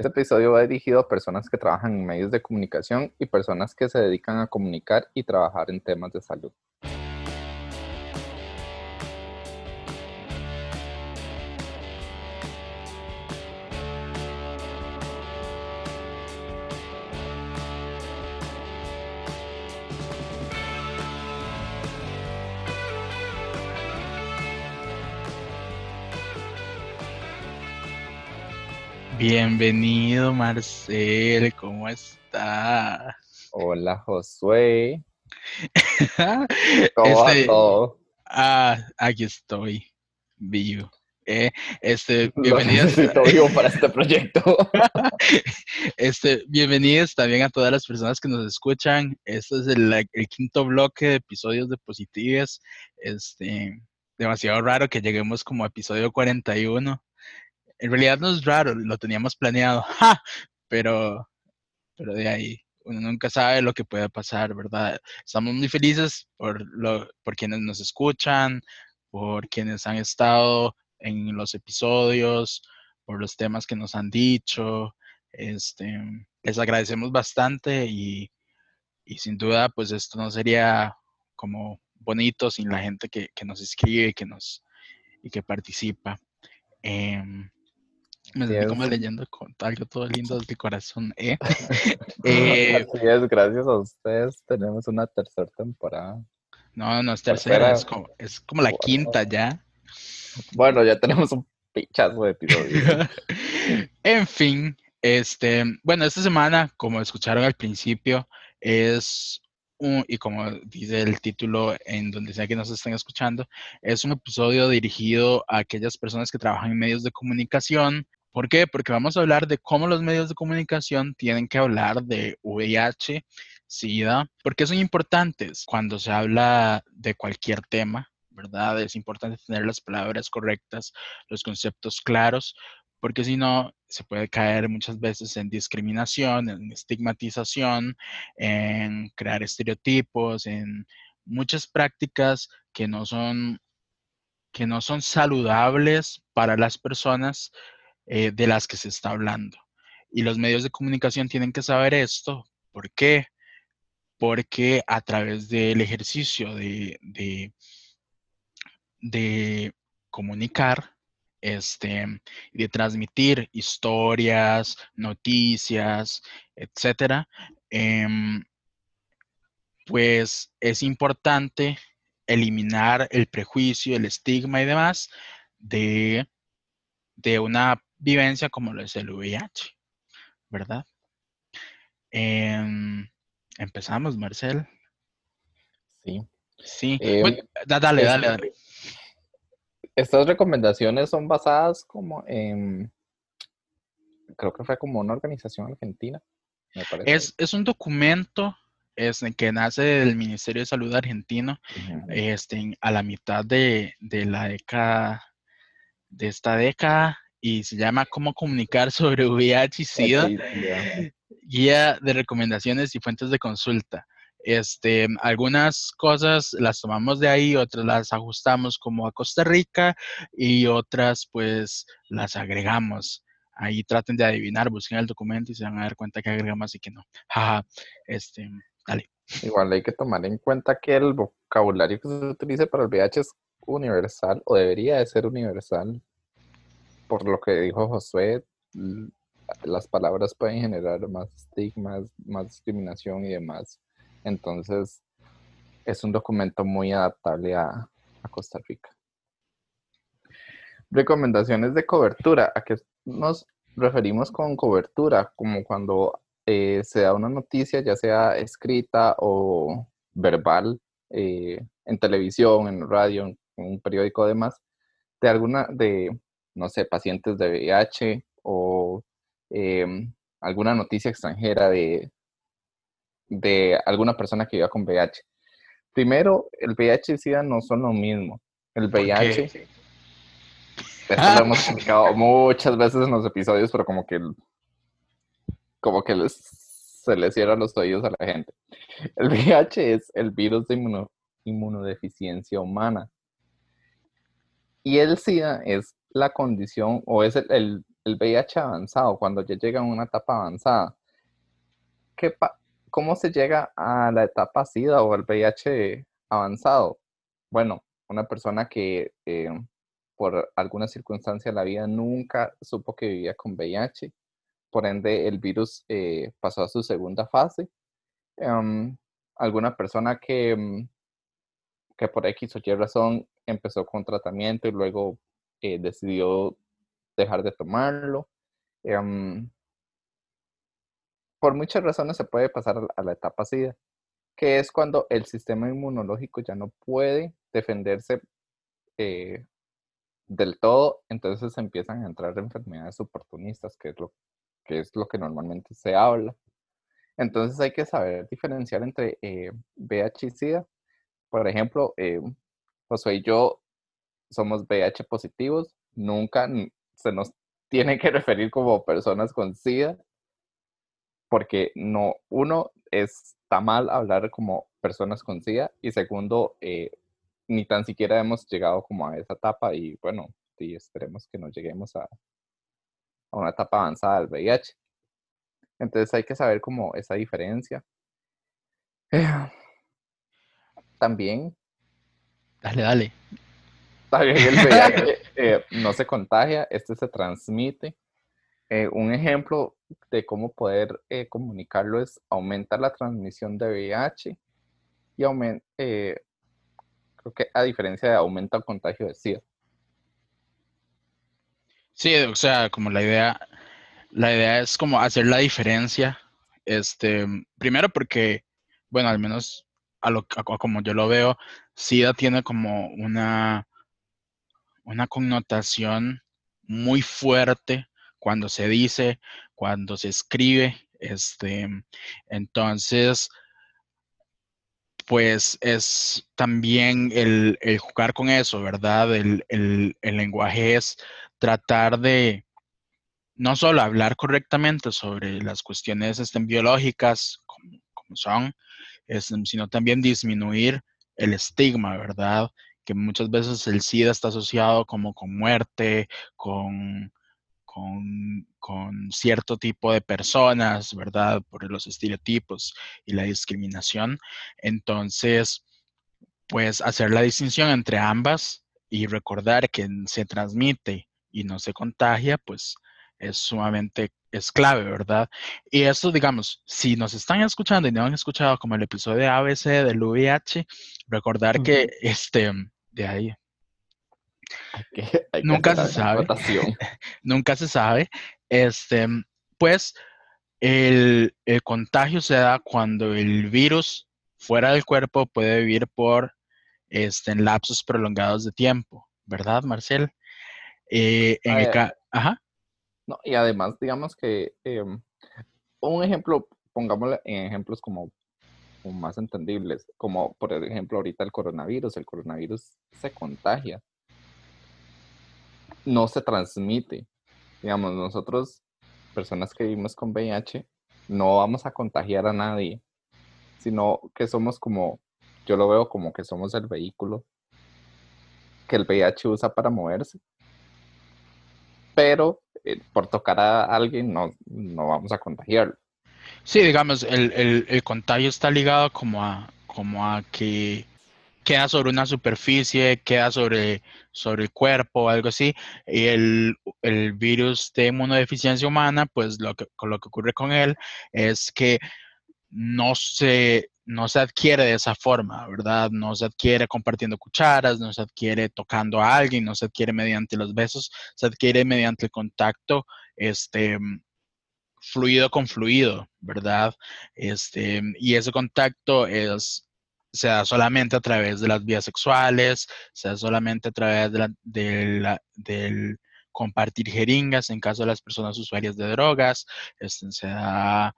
Este episodio va dirigido a personas que trabajan en medios de comunicación y personas que se dedican a comunicar y trabajar en temas de salud. Bienvenido, Marcel, ¿cómo está? Hola, Josué. ¿Cómo Este, todo? ah, aquí estoy, vivo. Eh, este, bienvenidos, vivo para este proyecto. este, bienvenidos también a todas las personas que nos escuchan. Este es el, el quinto bloque de episodios de Positives. Este, demasiado raro que lleguemos como a episodio 41. En realidad no es raro, lo teníamos planeado, ¡ja! pero, pero de ahí uno nunca sabe lo que puede pasar, ¿verdad? Estamos muy felices por, lo, por quienes nos escuchan, por quienes han estado en los episodios, por los temas que nos han dicho. Este, les agradecemos bastante y, y sin duda, pues esto no sería como bonito sin la gente que, que nos escribe que, nos, y que participa. Em, me sentí como leyendo con algo todo lindo del corazón. ¿eh? Eh, Así es, gracias a ustedes tenemos una tercera temporada. no, no es Tercera. tercera, es como, es como la Bueno. quinta ya. Bueno, ya tenemos un pichazo de episodios. en fin, este, bueno, esta semana, como escucharon al principio, es un, y como dice el título en donde sea que nos estén escuchando, es un episodio dirigido a aquellas personas que trabajan en medios de comunicación. ¿Por qué? Porque vamos a hablar de cómo los medios de comunicación tienen que hablar de VIH, SIDA, porque son importantes cuando se habla de cualquier tema, ¿verdad? Es importante tener las palabras correctas, los conceptos claros, porque si no, se puede caer muchas veces en discriminación, en estigmatización, en crear estereotipos, en muchas prácticas que no son, que no son saludables para las personas eh, de las que se está hablando. Y los medios de comunicación tienen que saber esto. ¿Por qué? Porque a través del ejercicio de, de, comunicar, este, de transmitir historias, noticias, etcétera, em, pues es importante eliminar el prejuicio, el estigma y demás de, de una vivencia como lo es el VIH, ¿verdad? Em, empezamos, Marcel. Sí. Sí. Eh, Bueno, dale, dale, este- dale. Estas recomendaciones son basadas como en, creo que fue como una organización argentina, me parece. Es, es un documento es, que nace del Ministerio de Salud argentino este, a la mitad de, de la década, de esta década, y se llama Cómo comunicar sobre VIH y SIDA, guía de recomendaciones y fuentes de consulta. Este, algunas cosas las tomamos de ahí, otras las ajustamos como a Costa Rica y otras pues las agregamos. Ahí traten de adivinar, busquen el documento y se van a dar cuenta que agregamos y que no. Jaja, este, dale. Igual hay que tomar en cuenta que el vocabulario que se utiliza para el VIH es universal o debería de ser universal. Por lo que dijo Josué, las palabras pueden generar más estigmas, más discriminación y demás. Entonces, es un documento muy adaptable a, a Costa Rica. Recomendaciones de cobertura. ¿A qué nos referimos con cobertura? Como cuando eh, se da una noticia, ya sea escrita o verbal, eh, en televisión, en radio, en un periódico además, de alguna, de, no sé, pacientes de VIH o em, alguna noticia extranjera de, de alguna persona que viva con VIH. Primero, el VIH y SIDA no son lo mismo. El qué? VIH, esto lo hemos explicado muchas veces en los episodios, pero como que, como que les, se les cierran los oídos a la gente. El VIH es el virus de inmuno- inmunodeficiencia humana. Y el SIDA es la condición o es el, el el VIH avanzado, cuando ya llega a una etapa avanzada, ¿qué ¿cómo se llega a la etapa SIDA o al VIH avanzado? Bueno, una persona que eh, por alguna circunstancia de la vida nunca supo que vivía con VIH, por ende el virus eh, pasó a su segunda fase. Em, alguna persona que, mm, que por X o Y razón empezó con tratamiento y luego eh, decidió dejar de tomarlo. Em, por muchas razones se puede pasar a la etapa SIDA, que es cuando el sistema inmunológico ya no puede defenderse eh, del todo, entonces empiezan a entrar enfermedades oportunistas, que es lo que, es lo que normalmente se habla. Entonces hay que saber diferenciar entre eh, VIH y SIDA. Por ejemplo, eh, José y yo somos VIH positivos, nunca se nos tiene que referir como personas con SIDA, porque no, uno, está mal hablar como personas con SIDA y segundo, eh, ni tan siquiera hemos llegado como a esa etapa y bueno, esperemos que no lleguemos a, a una etapa avanzada del VIH. Entonces hay que saber como esa diferencia. también. Dale, dale. También el VIH eh, no se contagia, este se transmite. Eh, un ejemplo de cómo poder eh, comunicarlo es aumentar la transmisión de VIH y aumenta, eh, creo que a diferencia de aumenta el contagio de SIDA. Sí, o sea, como la idea, la idea es como hacer la diferencia. Este, primero porque, bueno, al menos a lo como yo lo veo, SIDA tiene como una, una connotación muy fuerte cuando se dice, cuando se escribe. Este, entonces, pues es también el, jugar con eso, ¿verdad? El, lenguaje es tratar de no solo hablar correctamente sobre las cuestiones estén biológicas, como, son, sino también disminuir el estigma, ¿verdad? Que muchas veces el SIDA está asociado como con muerte, con con, cierto tipo de personas, ¿verdad? Por los estereotipos y la discriminación. Entonces, pues hacer la distinción entre ambas y recordar que se transmite y no se contagia, pues es sumamente, es clave, ¿verdad? Y esto, digamos, si nos están escuchando y no han escuchado como el episodio de ABC del VIH, recordar que este, de ahí, nunca se sabe. nunca se sabe. Este, pues el, contagio se da cuando el virus fuera del cuerpo puede vivir por este, en lapsos prolongados de tiempo, ¿verdad, Marcel? Eh, en el Ajá. No, y además, digamos que em, un ejemplo, pongámoslo en ejemplos como, como, más entendibles, como por ejemplo ahorita el coronavirus. El coronavirus se contagia no se transmite. Digamos, nosotros, personas que vivimos con VIH, no vamos a contagiar a nadie, sino que somos como, yo lo veo como que somos el vehículo que el VIH usa para moverse. Pero eh, por tocar a alguien no, no vamos a contagiarlo. Sí, digamos, el, el, el contagio está ligado como a, como a que queda sobre una superficie, queda sobre, sobre el cuerpo algo así. Y el, virus de inmunodeficiencia humana, pues lo que, lo que ocurre con él es que no se, no se adquiere de esa forma, ¿verdad? No se adquiere compartiendo cucharas, no se adquiere tocando a alguien, no se adquiere mediante los besos, se adquiere mediante el contacto, este, fluido con fluido, ¿verdad? Este, y ese contacto es sea solamente a través de las vías sexuales, sea solamente a través de la, del compartir jeringas en caso de las personas usuarias de drogas, este, sea,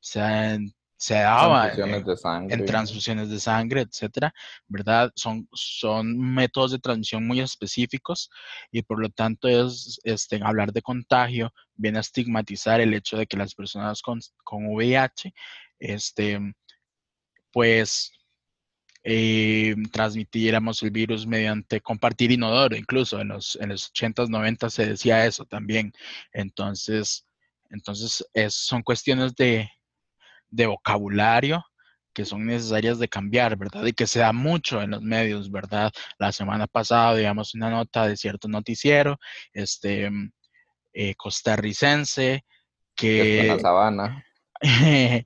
sea en, se daba en, de sangre. en, transfusiones de sangre, etcétera, ¿verdad? Son, son métodos de transmisión muy específicos y por lo tanto es, este, hablar de contagio viene a estigmatizar el hecho de que las personas con, con VIH, este, pues eh, transmitiéramos el virus mediante compartir inodoro, incluso en los, en los 80s, 90 se decía eso también. Entonces, entonces son cuestiones de, de vocabulario que son necesarias de cambiar, ¿verdad? Y que se da mucho en los medios, ¿verdad? La semana pasada veíamos una nota de cierto noticiero, este, eh, costarricense, que... la sabana.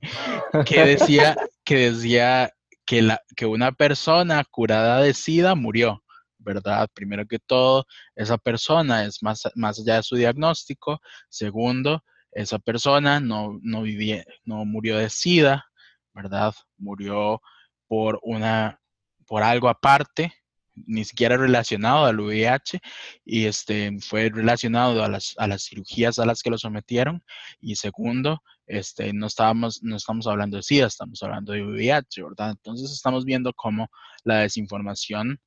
que decía, que decía que, la, que una persona curada de SIDA murió, ¿verdad? Primero que todo, esa persona es más, más allá de su diagnóstico. Segundo, esa persona no, no, vivía, no murió de SIDA, ¿verdad? Murió por una, por algo aparte, ni siquiera relacionado al VIH y este fue relacionado a las, a las cirugías a las que lo sometieron y segundo este no estábamos no estamos hablando de SIDA estamos hablando de VIH verdad entonces estamos viendo cómo la desinformación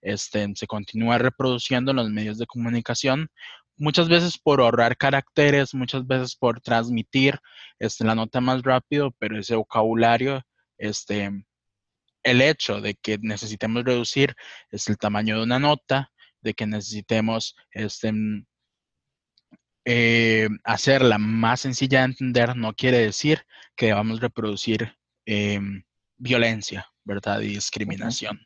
este, se continúa reproduciendo en los medios de comunicación muchas veces por ahorrar caracteres, muchas veces por transmitir este, la nota más rápido, pero ese vocabulario, este, el hecho de que necesitemos reducir es el tamaño de una nota, de que necesitemos este, eh, hacerla más sencilla de entender, no quiere decir que debamos reproducir em, violencia, ¿verdad? Y discriminación.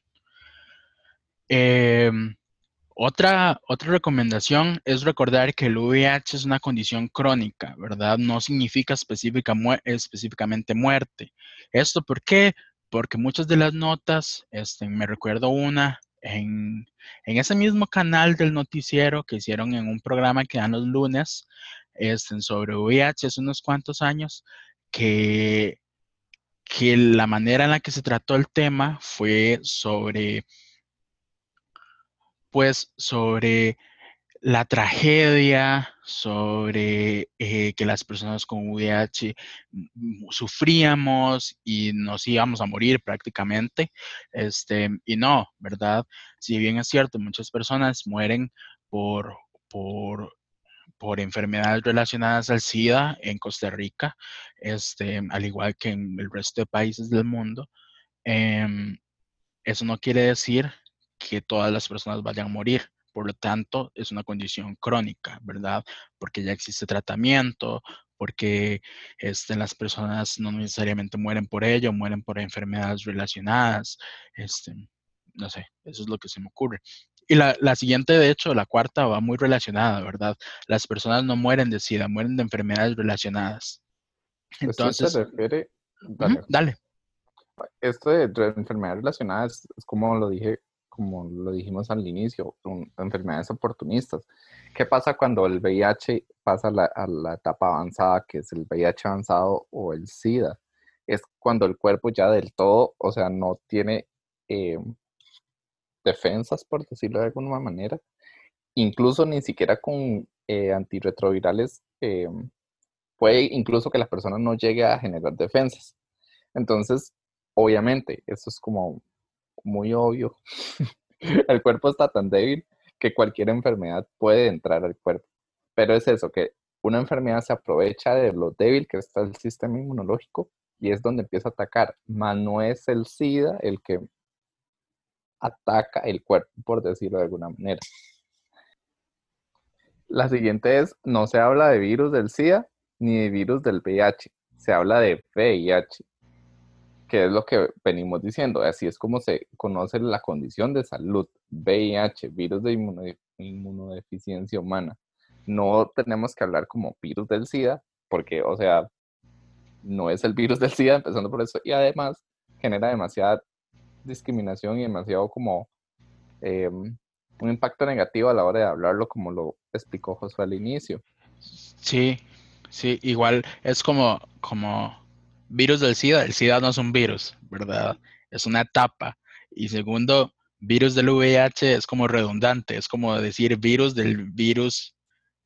Otra, otra recomendación es recordar que el VIH es una condición crónica, ¿verdad? No significa específica específicamente muerte. ¿Esto por qué? Porque muchas de las notas, este, me recuerdo una en, ese mismo canal del noticiero que hicieron en un programa que dan los lunes este, sobre VIH hace unos cuantos años, que, que la manera en la que se trató el tema fue sobre pues sobre la tragedia, sobre eh, que las personas con VIH sufríamos y nos íbamos a morir prácticamente. Este, y no, ¿verdad? Si bien es cierto, muchas personas mueren por, por, por enfermedades relacionadas al SIDA en Costa Rica, este, al igual que en el resto de países del mundo. Em, eso no quiere decir que todas las personas vayan a morir. Por lo tanto, es una condición crónica, ¿verdad? Porque ya existe tratamiento, porque este, las personas no necesariamente mueren por ello, mueren por enfermedades relacionadas. Este, no sé, eso es lo que se me ocurre. Y la, la, siguiente, de hecho, la cuarta, va muy relacionada, ¿verdad? Las personas no mueren de SIDA, mueren de enfermedades relacionadas. Entonces, se refiere? Dale. Esto de enfermedades relacionadas es como lo dije como lo dijimos al inicio, enfermedades oportunistas. ¿Qué pasa cuando el VIH pasa a la etapa avanzada, que es el VIH avanzado o el SIDA? Es cuando el cuerpo ya del todo, o sea, no tiene eh, defensas, por decirlo de alguna manera. Incluso ni siquiera con eh, antirretrovirales eh, puede incluso que la persona no llegue a generar defensas. Entonces, obviamente, eso es como muy obvio. el cuerpo está tan débil que cualquier enfermedad puede entrar al cuerpo. Pero es eso, que una enfermedad se aprovecha de lo débil que está el sistema inmunológico y es donde empieza a atacar. Mas no es el SIDA el que ataca el cuerpo, por decirlo de alguna manera. La siguiente es, no se habla de virus del SIDA ni de virus del VIH, se habla de VIH que es lo que venimos diciendo, así es como se conoce la condición de salud, VIH, virus de inmunodeficiencia humana. No tenemos que hablar como virus del SIDA, porque, o sea, no es el virus del SIDA, empezando por eso, y además genera demasiada discriminación y demasiado como em, un impacto negativo a la hora de hablarlo, como lo explicó Josué al inicio. Sí, sí, igual es como, como virus del SIDA, el SIDA no es un virus, ¿verdad? Es una etapa. Y segundo, virus del VIH es como redundante, es como decir virus del virus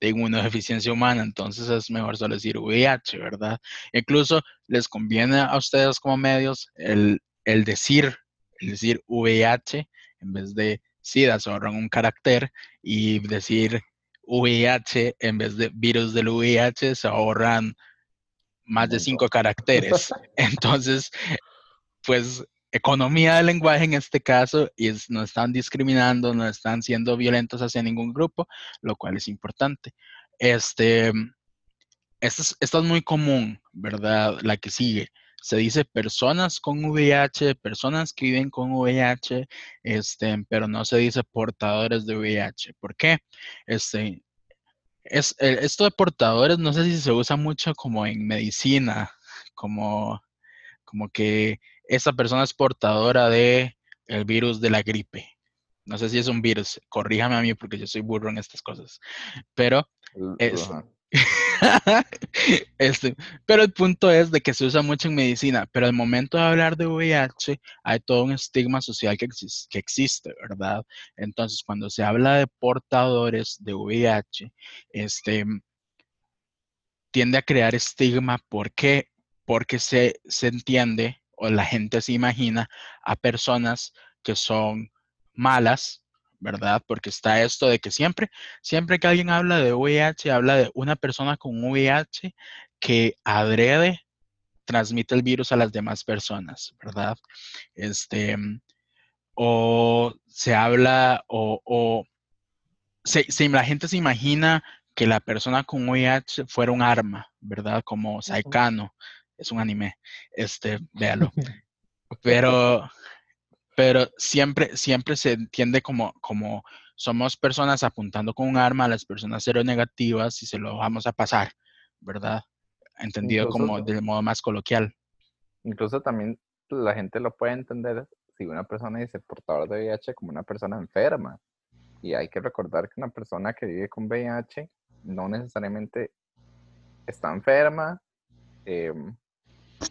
de inmunodeficiencia humana, entonces es mejor solo decir VIH, ¿verdad? Incluso les conviene a ustedes como medios el, decir, el decir VIH en vez de SIDA, se ahorran un carácter y decir VIH en vez de virus del VIH se ahorran más de cinco caracteres. Entonces, pues economía del lenguaje en este caso y no están discriminando, no están siendo violentos hacia ningún grupo, lo cual es importante. Este, esta es, es muy común, ¿verdad? La que sigue. Se dice personas con VIH, personas que viven con VIH, este, pero no se dice portadores de VIH. ¿Por qué? Este, es, eh, esto de portadores no sé si se usa mucho como en medicina, como, como que esa persona es portadora de el virus de la gripe. No sé si es un virus, corríjame a mí porque yo soy burro en estas cosas. Pero es, este, pero el punto es de que se usa mucho en medicina, pero al momento de hablar de VIH hay todo un estigma social que, que existe, ¿verdad? Entonces, cuando se habla de portadores de VIH, este, tiende a crear estigma. ¿Por qué? Porque se, se entiende o la gente se imagina a personas que son malas, ¿verdad? Porque está esto de que siempre, siempre que alguien habla de VIH, habla de una persona con VIH que adrede transmite el virus a las demás personas, ¿verdad? Este, o se habla, o, o se, la gente se imagina que la persona con VIH fuera un arma, ¿verdad? Como Saikano, es un anime, este, véalo. Pero, pero siempre, siempre se entiende como, como somos personas apuntando con un arma a las personas seronegativas y se lo vamos a pasar, ¿verdad? Entendido como de modo más coloquial. Incluso también la gente lo puede entender si una persona dice portador de VIH como una persona enferma. Y hay que recordar que una persona que vive con VIH no necesariamente está enferma em,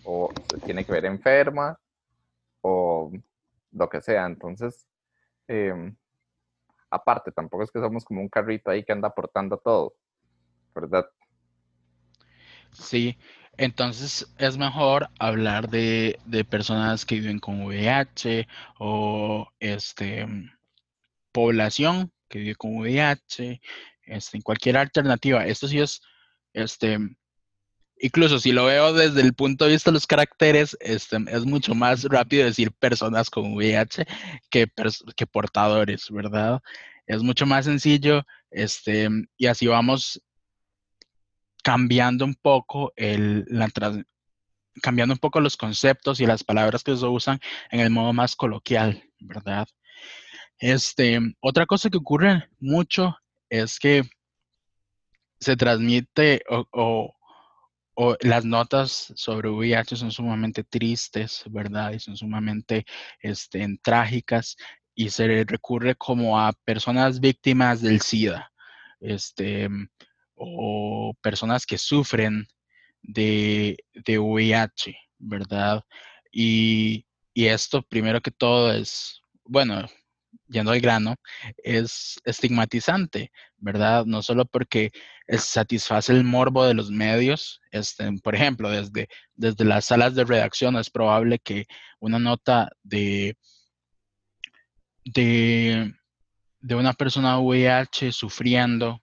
o se tiene que ver enferma o lo que sea. Entonces, em, aparte, tampoco es que somos como un carrito ahí que anda aportando todo, ¿verdad? Sí, entonces es mejor hablar de, personas que viven con VIH o este población que vive con VIH, este, en cualquier alternativa. Esto sí es este incluso si lo veo desde el punto de vista de los caracteres, este, es mucho más rápido decir personas con VIH que, que portadores, ¿verdad? Es mucho más sencillo, este, y así vamos cambiando un poco el, la cambiando un poco los conceptos y las palabras que se usan en el modo más coloquial, ¿verdad? Este, otra cosa que ocurre mucho es que se transmite o o las notas sobre VIH son sumamente tristes, ¿verdad? Y son sumamente este, trágicas y se recurre como a personas víctimas del SIDA, este, o personas que sufren de, de VIH, ¿verdad? Y, y esto, primero que todo, es, bueno, yendo al grano, es estigmatizante, ¿verdad? No solo porque satisface el morbo de los medios, este, por ejemplo, desde, desde las salas de redacción es probable que una nota de, de, de una persona VIH sufriendo,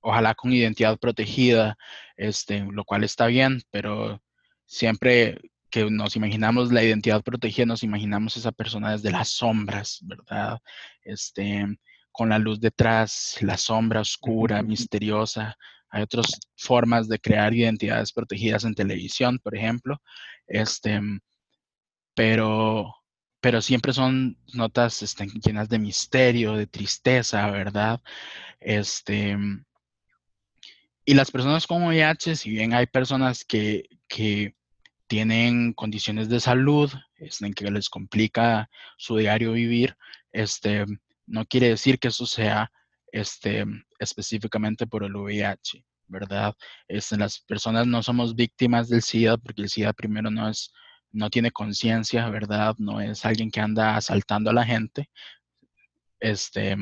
ojalá con identidad protegida, este, lo cual está bien, pero siempre que nos imaginamos la identidad protegida, nos imaginamos esa persona desde las sombras, ¿verdad? Este, con la luz detrás, la sombra oscura, misteriosa. Hay otras formas de crear identidades protegidas en televisión, por ejemplo. Este, pero, pero siempre son notas este, llenas de misterio, de tristeza, ¿verdad? Este, y las personas con VIH, si bien hay personas que, que tienen condiciones de salud en que les complica su diario vivir, este, no quiere decir que eso sea este, específicamente por el VIH, ¿verdad? Este, las personas no somos víctimas del SIDA porque el SIDA primero no es, no tiene conciencia, ¿verdad? No es alguien que anda asaltando a la gente. Este,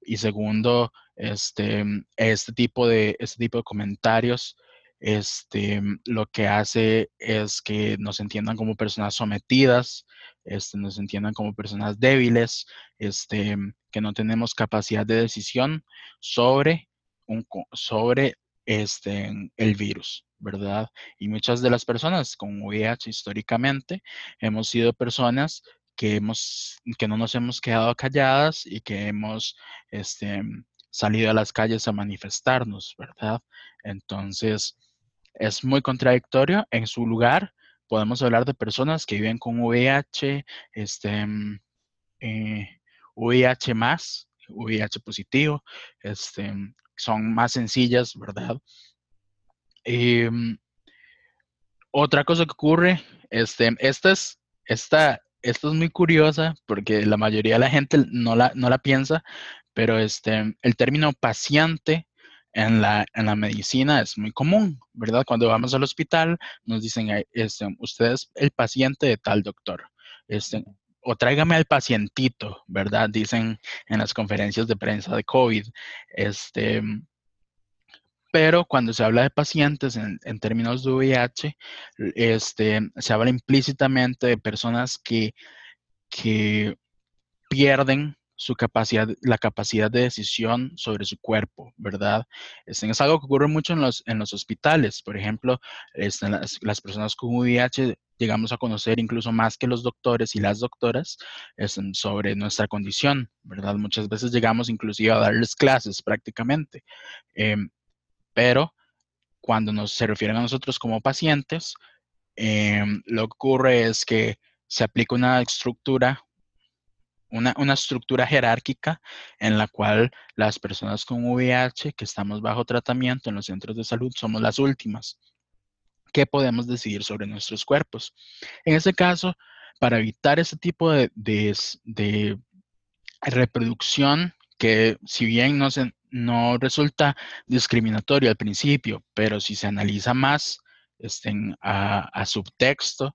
y segundo, este, este, tipo, de, este tipo de comentarios este, lo que hace es que nos entiendan como personas sometidas, este, nos entiendan como personas débiles, este, que no tenemos capacidad de decisión sobre, un, sobre este, el virus, ¿verdad? Y muchas de las personas con VIH históricamente hemos sido personas que, hemos, que no nos hemos quedado calladas y que hemos este, salido a las calles a manifestarnos, ¿verdad? Entonces, es muy contradictorio. En su lugar, podemos hablar de personas que viven con VIH, este, VIH eh, más, VIH positivo, este, son más sencillas, ¿verdad? Em, otra cosa que ocurre, este, esta es, esta, esto es muy curiosa porque la mayoría de la gente no la, no la piensa, pero este, el término paciente en la, en la medicina es muy común, ¿verdad? Cuando vamos al hospital nos dicen, este, usted es el paciente de tal doctor. Este, o tráigame al pacientito, ¿verdad? Dicen en las conferencias de prensa de COVID. Este, pero cuando se habla de pacientes en, términos de VIH, este, se habla implícitamente de personas que, que pierden su capacidad, la capacidad de decisión sobre su cuerpo, ¿verdad? Este, es algo que ocurre mucho en los, en los hospitales. Por ejemplo, este, las, personas con VIH llegamos a conocer incluso más que los doctores y las doctoras este, sobre nuestra condición, ¿verdad? Muchas veces llegamos inclusive a darles clases prácticamente. Em, pero cuando nos, se refieren a nosotros como pacientes, em, lo que ocurre es que se aplica una estructura una, estructura jerárquica en la cual las personas con VIH que estamos bajo tratamiento en los centros de salud somos las últimas que podemos decidir sobre nuestros cuerpos. En ese caso, para evitar ese tipo de, de, reproducción que si bien no, se, no resulta discriminatorio al principio, pero si se analiza más este, a, a subtexto,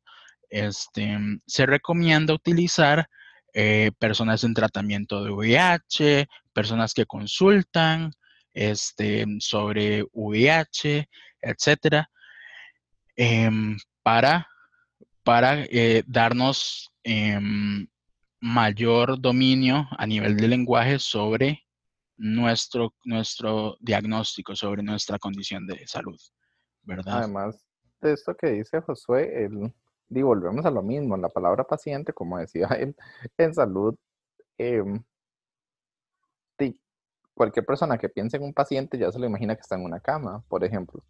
este, se recomienda utilizar eh, personas en tratamiento de VIH, personas que consultan este, sobre VIH, etcétera, em, para, para eh, darnos em, mayor dominio a nivel de lenguaje sobre nuestro, nuestro diagnóstico, sobre nuestra condición de salud, ¿verdad? Además de esto que dice Josué, el, y volvemos a lo mismo, la palabra paciente, como decía él, en salud, em, cualquier persona que piense en un paciente ya se lo imagina que está en una cama, por ejemplo,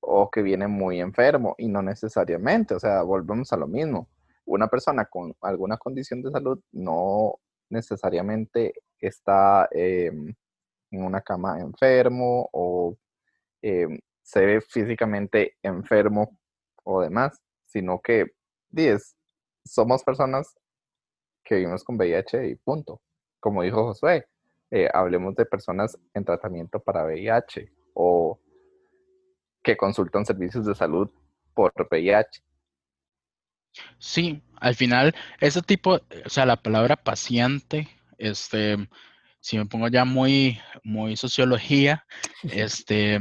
o que viene muy enfermo, y no necesariamente, o sea, volvemos a lo mismo. Una persona con alguna condición de salud no necesariamente está em, en una cama enfermo o em, se ve físicamente enfermo o demás sino que 10, somos personas que vivimos con VIH y punto. Como dijo Josué, eh, hablemos de personas en tratamiento para VIH o que consultan servicios de salud por VIH. Sí, al final, ese tipo, o sea, la palabra paciente, este, si me pongo ya muy, muy sociología, este,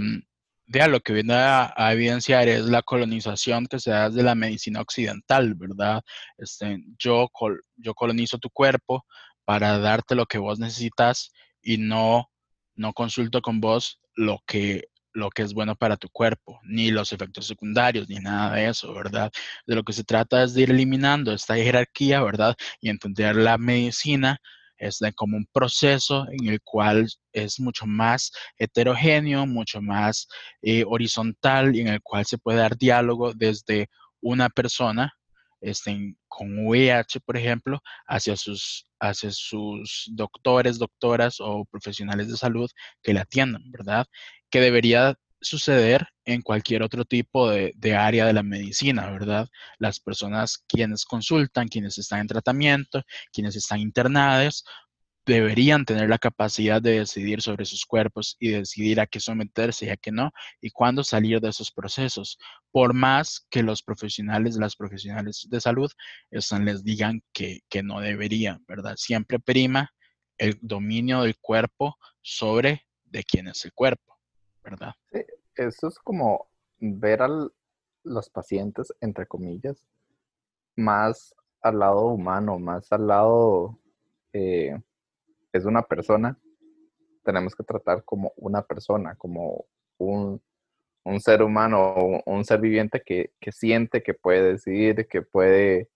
de lo que viene a, evidenciar es la colonización que se da desde la medicina occidental, ¿verdad? Este, yo, yo colonizo tu cuerpo para darte lo que vos necesitas y no, no consulto con vos lo que, lo que es bueno para tu cuerpo, ni los efectos secundarios, ni nada de eso, ¿verdad? De lo que se trata es de ir eliminando esta jerarquía, ¿verdad? Y entender la medicina es como un proceso en el cual es mucho más heterogéneo, mucho más eh, horizontal y en el cual se puede dar diálogo desde una persona este, con VIH, por ejemplo, hacia sus, hacia sus doctores, doctoras o profesionales de salud que la atiendan, ¿verdad? Que debería suceder en cualquier otro tipo de, área de la medicina, ¿verdad? Las personas quienes consultan, quienes están en tratamiento, quienes están internados, deberían tener la capacidad de decidir sobre sus cuerpos y decidir a qué someterse y a qué no, y cuándo salir de esos procesos, por más que los profesionales, las profesionales de salud, les digan que, que no deberían, ¿verdad? Siempre prima el dominio del cuerpo sobre de quién es el cuerpo. Eso es como ver a los pacientes, entre comillas, más al lado humano, más al lado, eh, es una persona, tenemos que tratar como una persona, como un, un ser humano un ser viviente que, que siente, que puede decidir, que puede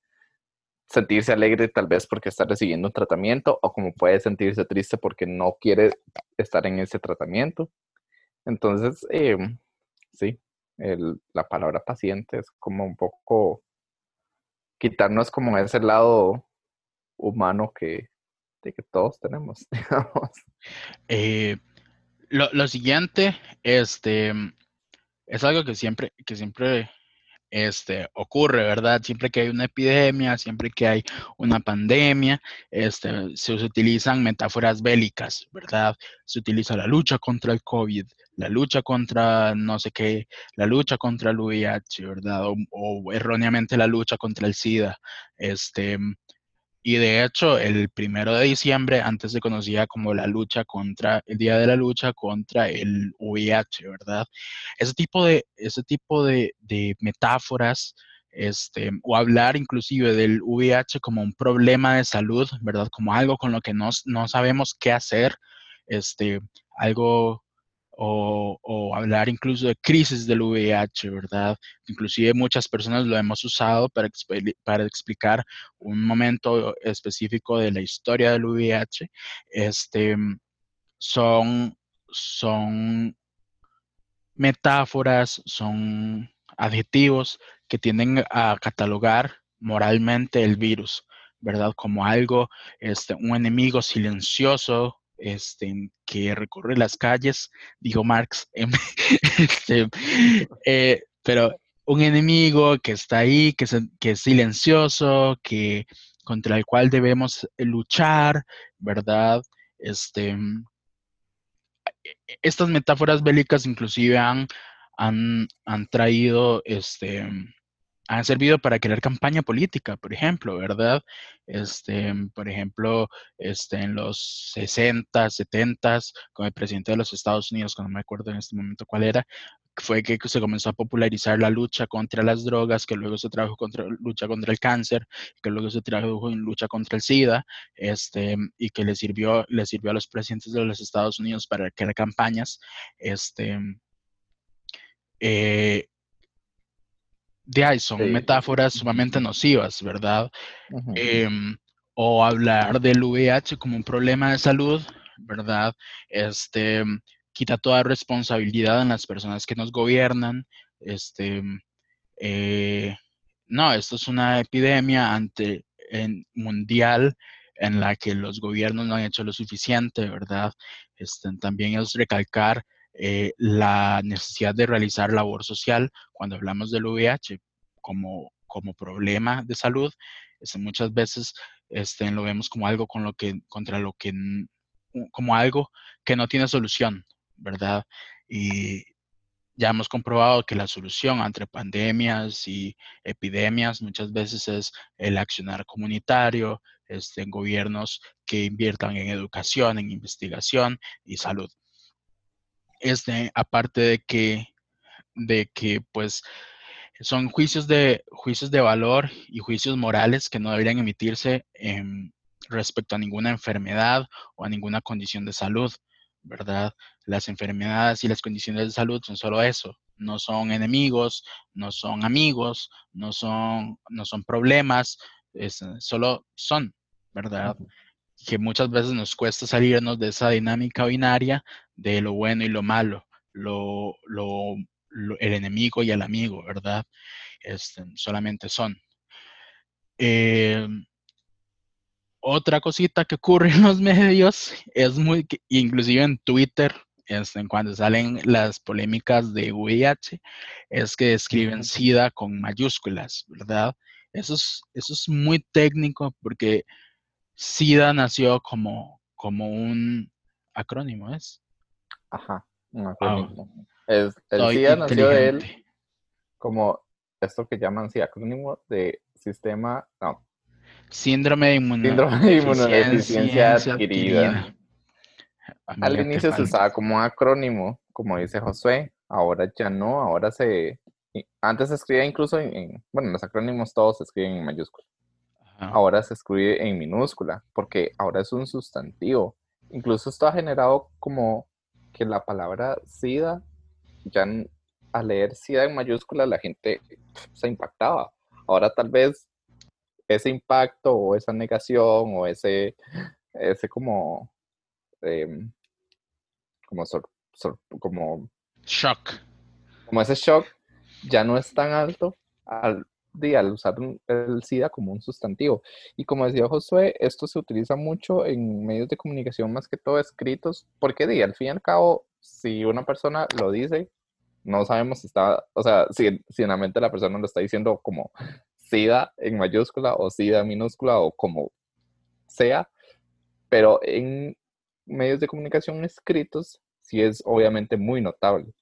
sentirse alegre tal vez porque está recibiendo un tratamiento o como puede sentirse triste porque no quiere estar en ese tratamiento. Entonces, eh, sí, la palabra paciente es como un poco quitarnos como ese lado humano que, que todos tenemos, digamos. Eh, lo, lo, siguiente, este, es algo que siempre, que siempre este, ocurre, ¿verdad? Siempre que hay una epidemia, siempre que hay una pandemia, este, se utilizan metáforas bélicas, ¿verdad? Se utiliza la lucha contra el COVID, la lucha contra no sé qué, la lucha contra el VIH, ¿verdad? O, o erróneamente la lucha contra el SIDA. Este, y de hecho, el primero de diciembre antes se conocía como la lucha contra, el día de la lucha contra el VIH, ¿verdad? Ese tipo de, ese tipo de, metáforas, este, o hablar inclusive del VIH como un problema de salud, ¿verdad? Como algo con lo que no, no sabemos qué hacer, este, algo o, hablar incluso de crisis del VIH, ¿verdad? Inclusive muchas personas lo hemos usado para, explicar un momento específico de la historia del VIH. Este, son, son metáforas, son adjetivos que tienden a catalogar moralmente el virus, ¿verdad? Como algo, este, un enemigo silencioso este, que recorre las calles, dijo Marx, em, este, eh, pero un enemigo que está ahí, que es, silencioso, que contra el cual debemos luchar, ¿verdad? Este, e, e, estas metáforas bélicas inclusive han, han, han traído este, han servido para crear campaña política, por ejemplo, ¿verdad? Este, por ejemplo, este, en los 60, 70, con el presidente de los Estados Unidos, que no me acuerdo en este momento cuál era, fue que se comenzó a popularizar la lucha contra las drogas, que luego se trajo contra lucha contra el cáncer, que luego se tradujo en lucha contra el SIDA, este, y que le sirvió, le sirvió a los presidentes de los Estados Unidos para crear campañas, este, eh, de ahí son metáforas sumamente nocivas, ¿verdad? Em, o hablar del VIH como un problema de salud, ¿verdad? Este, quita toda responsabilidad en las personas que nos gobiernan. Este, eh, no, esto es una epidemia ante, en, mundial en la que los gobiernos no han hecho lo suficiente, ¿verdad? Este, también es recalcar eh, la necesidad de realizar labor social cuando hablamos del VIH como, como problema de salud. Este, muchas veces este, lo vemos como algo con lo que, contra lo que, como algo que no tiene solución, ¿verdad? Y ya hemos comprobado que la solución entre pandemias y epidemias muchas veces es el accionar comunitario, este, en gobiernos que inviertan en educación, en investigación y salud este, aparte de que, de que pues son juicios de, juicios de valor y juicios morales que no deberían emitirse respecto a ninguna enfermedad o a ninguna condición de salud, ¿verdad? Las enfermedades y las condiciones de salud son solo eso, no son enemigos, no son amigos, no son, no son problemas, solo son, ¿verdad? que muchas veces nos cuesta salirnos de esa dinámica binaria de lo bueno y lo malo, lo, lo, el enemigo y el amigo, ¿verdad? Este, solamente son. Eh, otra cosita que ocurre en los medios es muy, inclusive en Twitter, este, cuando salen las polémicas de VIH, es que escriben SIDA con mayúsculas, ¿verdad? Eso es, eso es muy técnico porque SIDA nació como, como un acrónimo, ¿es? Ajá, un acrónimo. el SIDA nació de él como esto que llaman sí, acrónimo de sistema, no. Síndrome de, inmunodeficiencia adquirida. Al inicio se usaba como acrónimo, como dice Josué, ahora ya no, ahora se... Antes se escribía incluso en, bueno, los acrónimos todos se escriben en mayúsculas ahora se escribe en minúscula, porque ahora es un sustantivo. Incluso esto ha generado como que la palabra SIDA ya al leer SIDA en mayúsculas la gente se impactaba. Ahora tal vez ese impacto o esa negación o ese, ese como, em, como, como shock. Como ese shock ya no es tan alto al, al usar el SIDA como un sustantivo. Y como decía Josué, esto se utiliza mucho en medios de comunicación, más que todo escritos, porque di, al fin y al cabo, si una persona lo dice, no sabemos si está, o sea, si, si en la mente la persona lo está diciendo como SIDA en mayúscula o SIDA en minúscula o como sea, pero en medios de comunicación escritos sí es obviamente muy notable.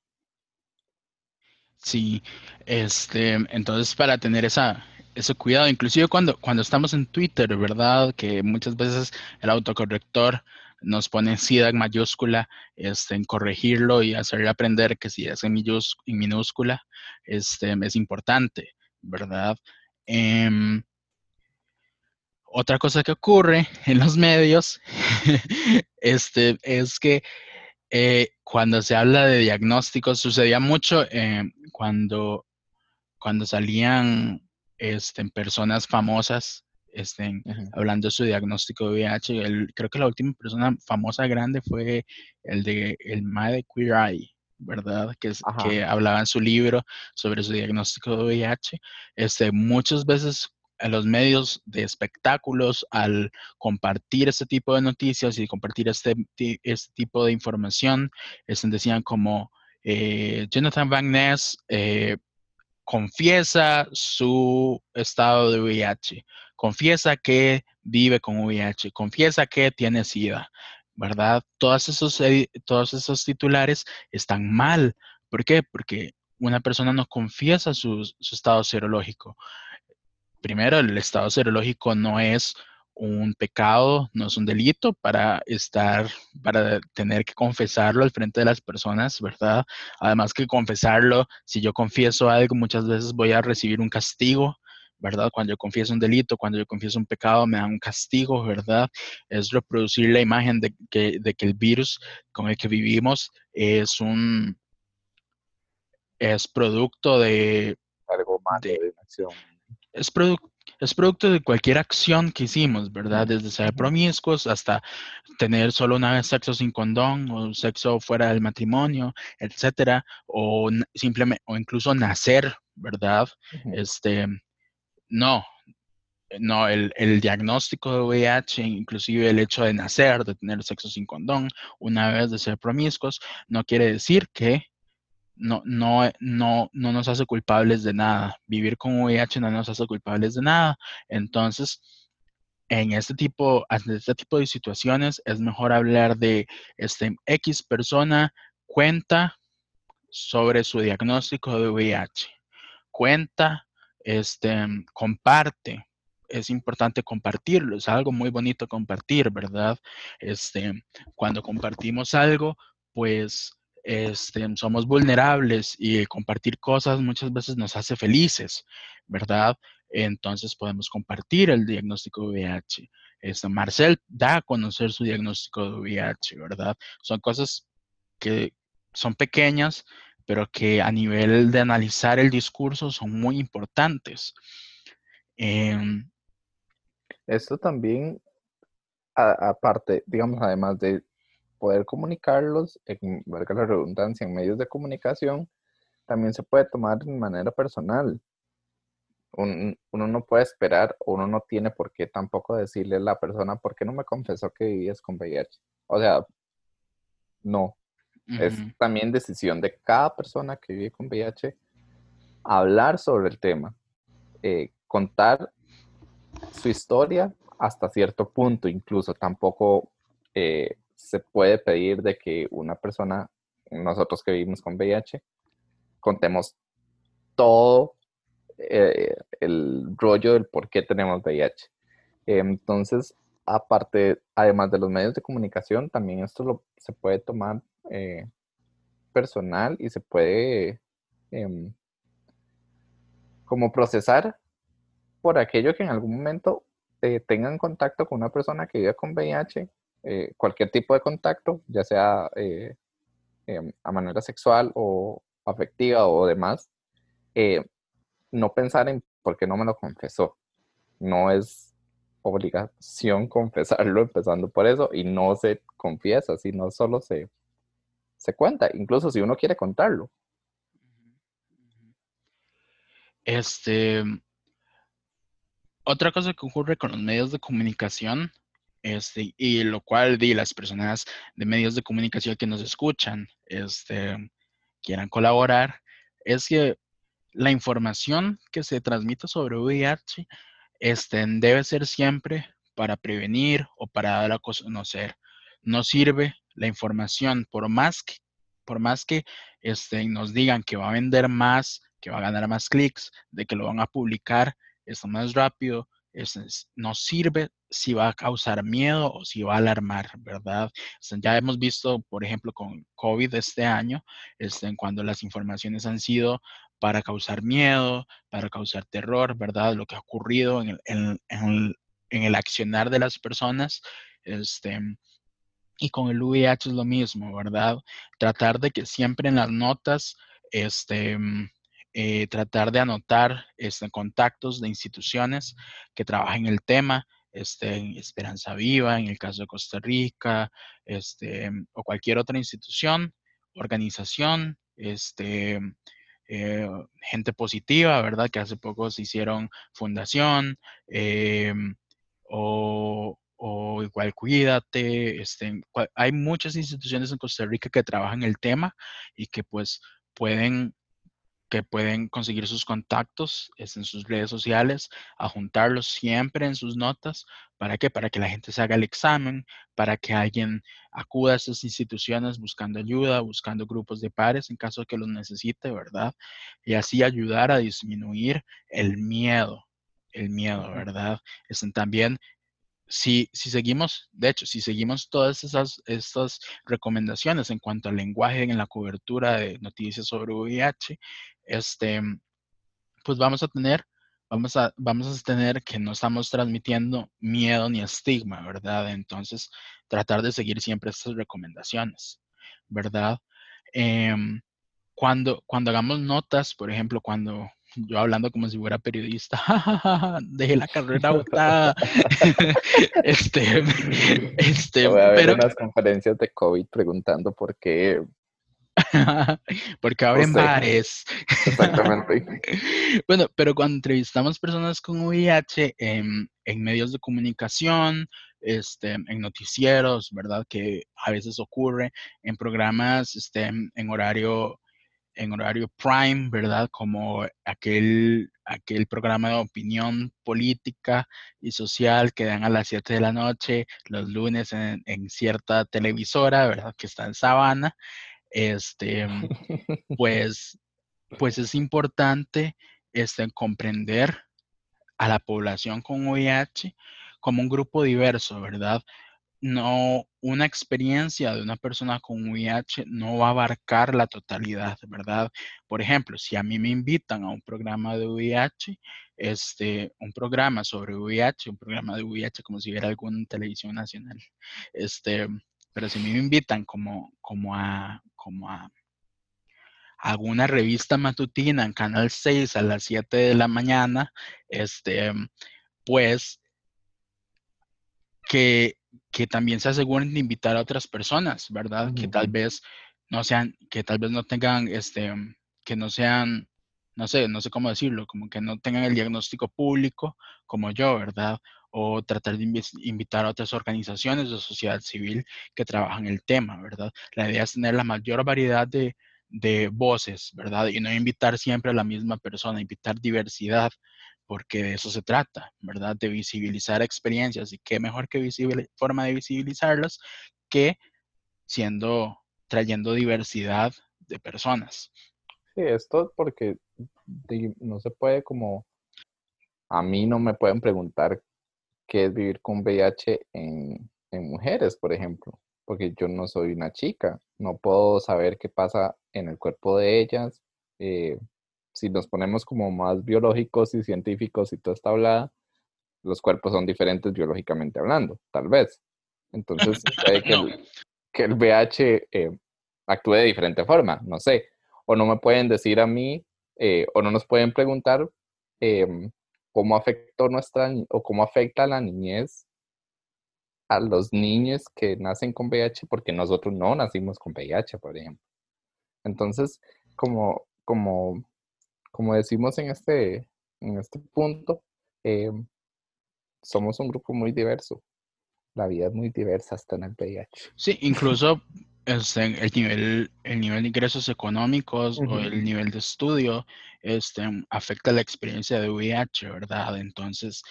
Sí, este, entonces para tener esa, ese cuidado, inclusive cuando, cuando estamos en Twitter, ¿verdad? Que muchas veces el autocorrector nos pone SIDA en mayúscula, este, en corregirlo y hacerle aprender que si es en, minúscula, este, es importante, ¿verdad? Em, otra cosa que ocurre en los medios este, es que eh, cuando se habla de diagnósticos, sucedía mucho eh, cuando, cuando salían este, personas famosas estén hablando de su diagnóstico de VIH. creo que la última persona famosa grande fue el de el MA de Queer Eye, ¿verdad? Que, que hablaba en su libro sobre su diagnóstico de VIH. Este, muchas veces en los medios de espectáculos al compartir este tipo de noticias y compartir este, este tipo de información, decían como eh, Jonathan Van Ness eh, confiesa su estado de VIH, confiesa que vive con VIH, confiesa que tiene SIDA, ¿verdad? Todos esos, todos esos titulares están mal. ¿Por qué? Porque una persona no confiesa su, su estado serológico primero, el estado serológico no es un pecado, no es un delito para estar, para tener que confesarlo al frente de las personas, ¿verdad? Además que confesarlo, si yo confieso algo, muchas veces voy a recibir un castigo, ¿verdad? Cuando yo confieso un delito, cuando yo confieso un pecado, me dan un castigo, ¿verdad? Es reproducir la imagen de que, de que el virus con el que vivimos es un, es producto de... Algo más de, de acción es, es producto de cualquier acción que hicimos, ¿verdad? Desde ser promiscuos hasta tener solo una vez sexo sin condón o sexo fuera del matrimonio, etcétera, o simplemente, o incluso nacer, ¿verdad? Este, no, no, el, el, diagnóstico de VIH, inclusive el hecho de nacer, de tener sexo sin condón, una vez de ser promiscuos, no quiere decir que no, no, no, no nos hace culpables de nada. Vivir con VIH no nos hace culpables de nada. Entonces, en este tipo, este tipo de situaciones es mejor hablar de este X persona cuenta sobre su diagnóstico de VIH. Cuenta, este, comparte. Es importante compartirlo, es algo muy bonito compartir, ¿verdad? Este, cuando compartimos algo, pues este, somos vulnerables y compartir cosas muchas veces nos hace felices, ¿verdad? Entonces podemos compartir el diagnóstico de VIH. Este, Marcel da a conocer su diagnóstico de VIH, ¿verdad? Son cosas que son pequeñas, pero que a nivel de analizar el discurso son muy importantes. Em, Esto también, aparte, digamos, además de poder comunicarlos, en, valga la redundancia, en medios de comunicación, también se puede tomar de manera personal. uno no puede esperar, uno no tiene por qué tampoco decirle a la persona, ¿por qué no me confesó que vivías con VIH? O sea, no. Es también decisión de cada persona que vive con VIH hablar sobre el tema, eh, contar su historia hasta cierto punto, incluso tampoco eh, se puede pedir de que una persona, nosotros que vivimos con VIH, contemos todo eh, el rollo del por qué tenemos VIH. Entonces, aparte, además de los medios de comunicación, también esto se puede tomar eh, personal y se puede em, como procesar por aquello que en algún momento eh, tengan contacto con una persona que vive con VIH eh, cualquier tipo de contacto, ya sea eh, em, a manera sexual o afectiva o demás, eh, no pensar en por qué no me lo confesó. No es obligación confesarlo empezando por eso y no se confiesa, sino solo se, se cuenta, incluso si uno quiere contarlo. Este, otra cosa que ocurre con los medios de comunicación, este, y lo cual di las personas de medios de comunicación que nos escuchan, este, quieran colaborar, es que la información que se transmite sobre VIH este, debe ser siempre para prevenir o para dar a conocer. No sirve la información por más que, por más que este, nos digan que va a vender más, que va a ganar más clics, de que lo van a publicar esto más rápido, no sirve si va a causar miedo o si va a alarmar, ¿verdad? ya hemos visto, por ejemplo, con COVID este año, este, cuando las informaciones han sido para causar miedo, para causar terror, ¿verdad? Lo que ha ocurrido en el, en el, accionar de las personas. Este, y con el VIH es lo mismo, ¿verdad? Tratar de que siempre en las notas, este, eh, tratar de anotar este, contactos de instituciones que trabajen el tema, este, en Esperanza Viva, en el caso de Costa Rica, este, o cualquier otra institución, organización, este, eh, gente positiva, ¿verdad? Que hace poco se hicieron fundación, eh, o, o, igual cuídate, este, hay muchas instituciones en Costa Rica que trabajan el tema y que pues pueden que pueden conseguir sus contactos en sus redes sociales, a juntarlos siempre en sus notas. ¿Para qué? Para que la gente se haga el examen, para que alguien acuda a esas instituciones buscando ayuda, buscando grupos de pares en caso de que los necesite, ¿verdad? Y así ayudar a disminuir el miedo, el miedo, ¿verdad? Están también si, seguimos, de hecho, si seguimos todas esas estas recomendaciones en cuanto al lenguaje en la cobertura de noticias sobre VIH, este, pues vamos a tener, vamos a, vamos a tener que no estamos transmitiendo miedo ni estigma, ¿verdad? Entonces, tratar de seguir siempre estas recomendaciones, ¿verdad? Em, cuando, cuando hagamos notas, por ejemplo, cuando yo hablando como si fuera periodista, dejé la carrera botada. este, este, Voy a ver pero... unas conferencias de COVID preguntando por qué Porque abren bares. Exactamente. bueno, pero cuando entrevistamos personas con VIH en, medios de comunicación, este, en noticieros, ¿verdad? Que a veces ocurre en programas este, en horario en horario prime, ¿verdad? Como aquel, aquel programa de opinión política y social que dan a las 7 de la noche los lunes en, en cierta televisora, ¿verdad? Que está en Sabana este, pues, pues es importante este, comprender a la población con VIH como un grupo diverso, ¿verdad? No, una experiencia de una persona con VIH no va a abarcar la totalidad, ¿verdad? Por ejemplo, si a mí me invitan a un programa de VIH, este, un programa sobre VIH, un programa de VIH como si hubiera alguna televisión nacional, este, pero si me invitan como, como, a, como a alguna revista matutina en Canal 6 a las 7 de la mañana, este, pues que, que también se aseguren de invitar a otras personas, ¿verdad? Que tal vez no sean, que tal vez no tengan, este, que no sean, no sé, no sé cómo decirlo, como que no tengan el diagnóstico público como yo, ¿verdad? o tratar de invitar a otras organizaciones de sociedad civil que trabajan el tema, ¿verdad? La idea es tener la mayor variedad de, voces, ¿verdad? Y no invitar siempre a la misma persona, invitar diversidad, porque de eso se trata, ¿verdad? De visibilizar experiencias y qué mejor que forma de visibilizarlas que siendo, trayendo diversidad de personas. Sí, esto porque no se puede como, a mí no me pueden preguntar qué es vivir con VIH en, mujeres, por ejemplo, porque yo no soy una chica, no puedo saber qué pasa en el cuerpo de ellas. Eh, si nos ponemos como más biológicos y científicos y todo está hablada, los cuerpos son diferentes biológicamente hablando, tal vez. Entonces, puede que, el, que el VIH eh, actúe de diferente forma, no sé. o no me pueden decir a mí, eh, o no nos pueden preguntar em, cómo afectó nuestra, o cómo afecta a la niñez a los niños que nacen con VIH, porque nosotros no nacimos con VIH, por ejemplo. Entonces, como, como, como decimos en este, en este punto, em, somos un grupo muy diverso. La vida es muy diversa hasta en el VIH. Sí, incluso este, el, nivel, el nivel de ingresos económicos o el nivel de estudio este, afecta la experiencia de VIH, ¿verdad? Entonces,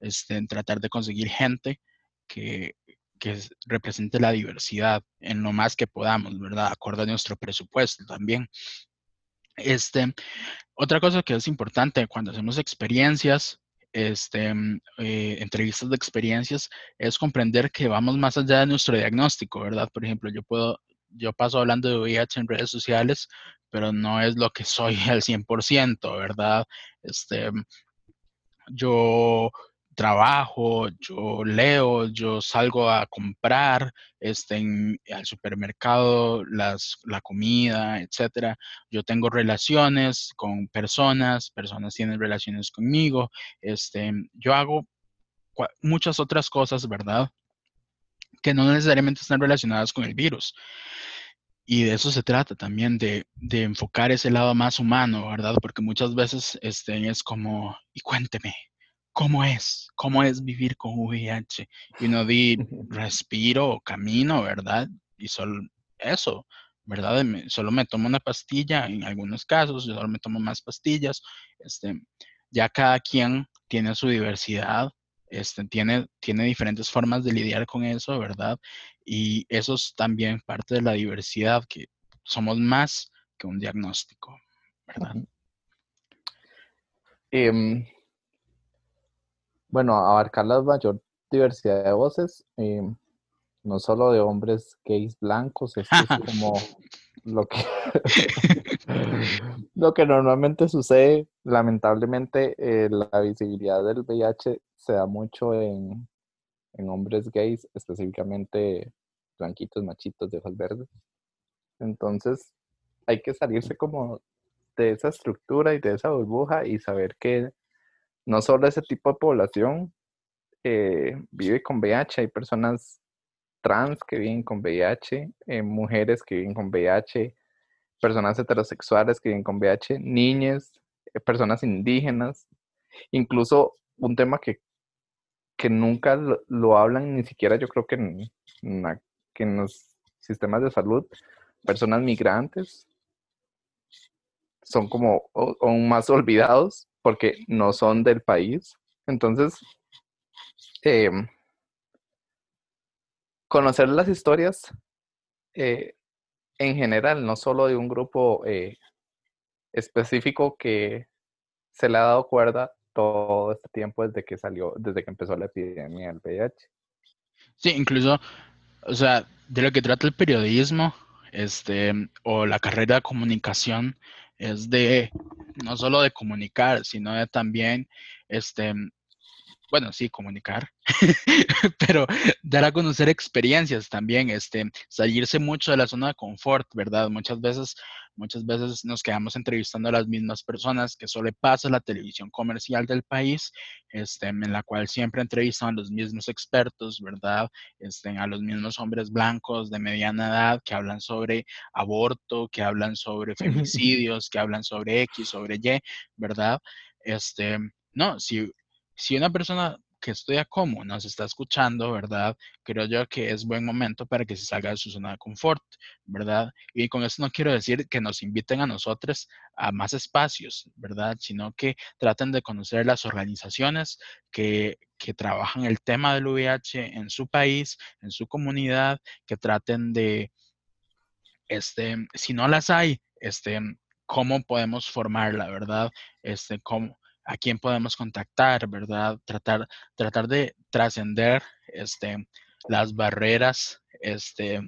este, tratar de conseguir gente que, que represente la diversidad en lo más que podamos, ¿verdad? Acorde a nuestro presupuesto también. Este, otra cosa que es importante cuando hacemos experiencias, este, mm, eh, entrevistas de experiencias, es comprender que vamos más allá de nuestro diagnóstico, ¿verdad? Por ejemplo, yo puedo, yo paso hablando de VIH en redes sociales, pero no es lo que soy al 100%, ¿verdad? Este, yo trabajo, yo leo, yo salgo a comprar este, al supermercado las, la comida, etcétera. Yo tengo relaciones con personas, personas tienen relaciones conmigo. Este, yo hago muchas otras cosas, ¿verdad? Que no necesariamente están relacionadas con el virus. Y de eso se trata también, de, de, enfocar ese lado más humano, ¿verdad? Porque muchas veces este, es como, y cuénteme, cómo es, cómo es vivir con VIH. Y uno di, respiro, camino, ¿verdad? Y solo eso, ¿verdad? solo me tomo una pastilla en algunos casos, solo me tomo más pastillas. Este, ya cada quien tiene su diversidad, este, tiene, tiene diferentes formas de lidiar con eso, ¿verdad? Y eso es también parte de la diversidad, que somos más que un diagnóstico, ¿verdad? Bueno, abarcar la mayor diversidad de voces, eh, no solo de hombres gays blancos, es como lo que, lo que normalmente sucede. Lamentablemente, eh, la visibilidad del VIH se da mucho en, en hombres gays, específicamente blanquitos, machitos de ojos verdes. Entonces, hay que salirse como de esa estructura y de esa burbuja y saber que no solo ese tipo de población eh, vive con VIH, hay personas trans que viven con VIH, eh, mujeres que viven con VIH, personas heterosexuales que viven con VIH, niñas, eh, personas indígenas, incluso un tema que, que nunca lo, hablan, ni siquiera yo creo que en, que en los sistemas de salud, personas migrantes son como aún más olvidados porque no son del país. Entonces, em, conocer las historias eh, en general, no solo de un grupo eh, específico que se le ha dado cuerda todo este tiempo desde que salió, desde que empezó la epidemia del VIH. Sí, incluso, o sea, de lo que trata el periodismo, este, o la carrera de comunicación, es de no solo de comunicar, sino de también, este, bueno, sí, comunicar, pero dar a conocer experiencias también, este, salirse mucho de la zona de confort, ¿verdad? Muchas veces, muchas veces nos quedamos entrevistando a las mismas personas que solo pasa la televisión comercial del país, este, en la cual siempre entrevistan a los mismos expertos, ¿verdad? Este, a los mismos hombres blancos de mediana edad que hablan sobre aborto, que hablan sobre femicidios, que hablan sobre X, sobre Y, ¿verdad? Este, no, si si una persona que estudia cómo nos está escuchando, ¿verdad? Creo yo que es buen momento para que se salga de su zona de confort, ¿verdad? Y con eso no quiero decir que nos inviten a nosotros a más espacios, ¿verdad? Sino que traten de conocer las organizaciones que, que trabajan el tema del VIH en su país, en su comunidad, que traten de, este, si no las hay, este, cómo podemos formarla, ¿verdad? Este, cómo, a quién podemos contactar, ¿verdad? Tratar, tratar de trascender este, las barreras este,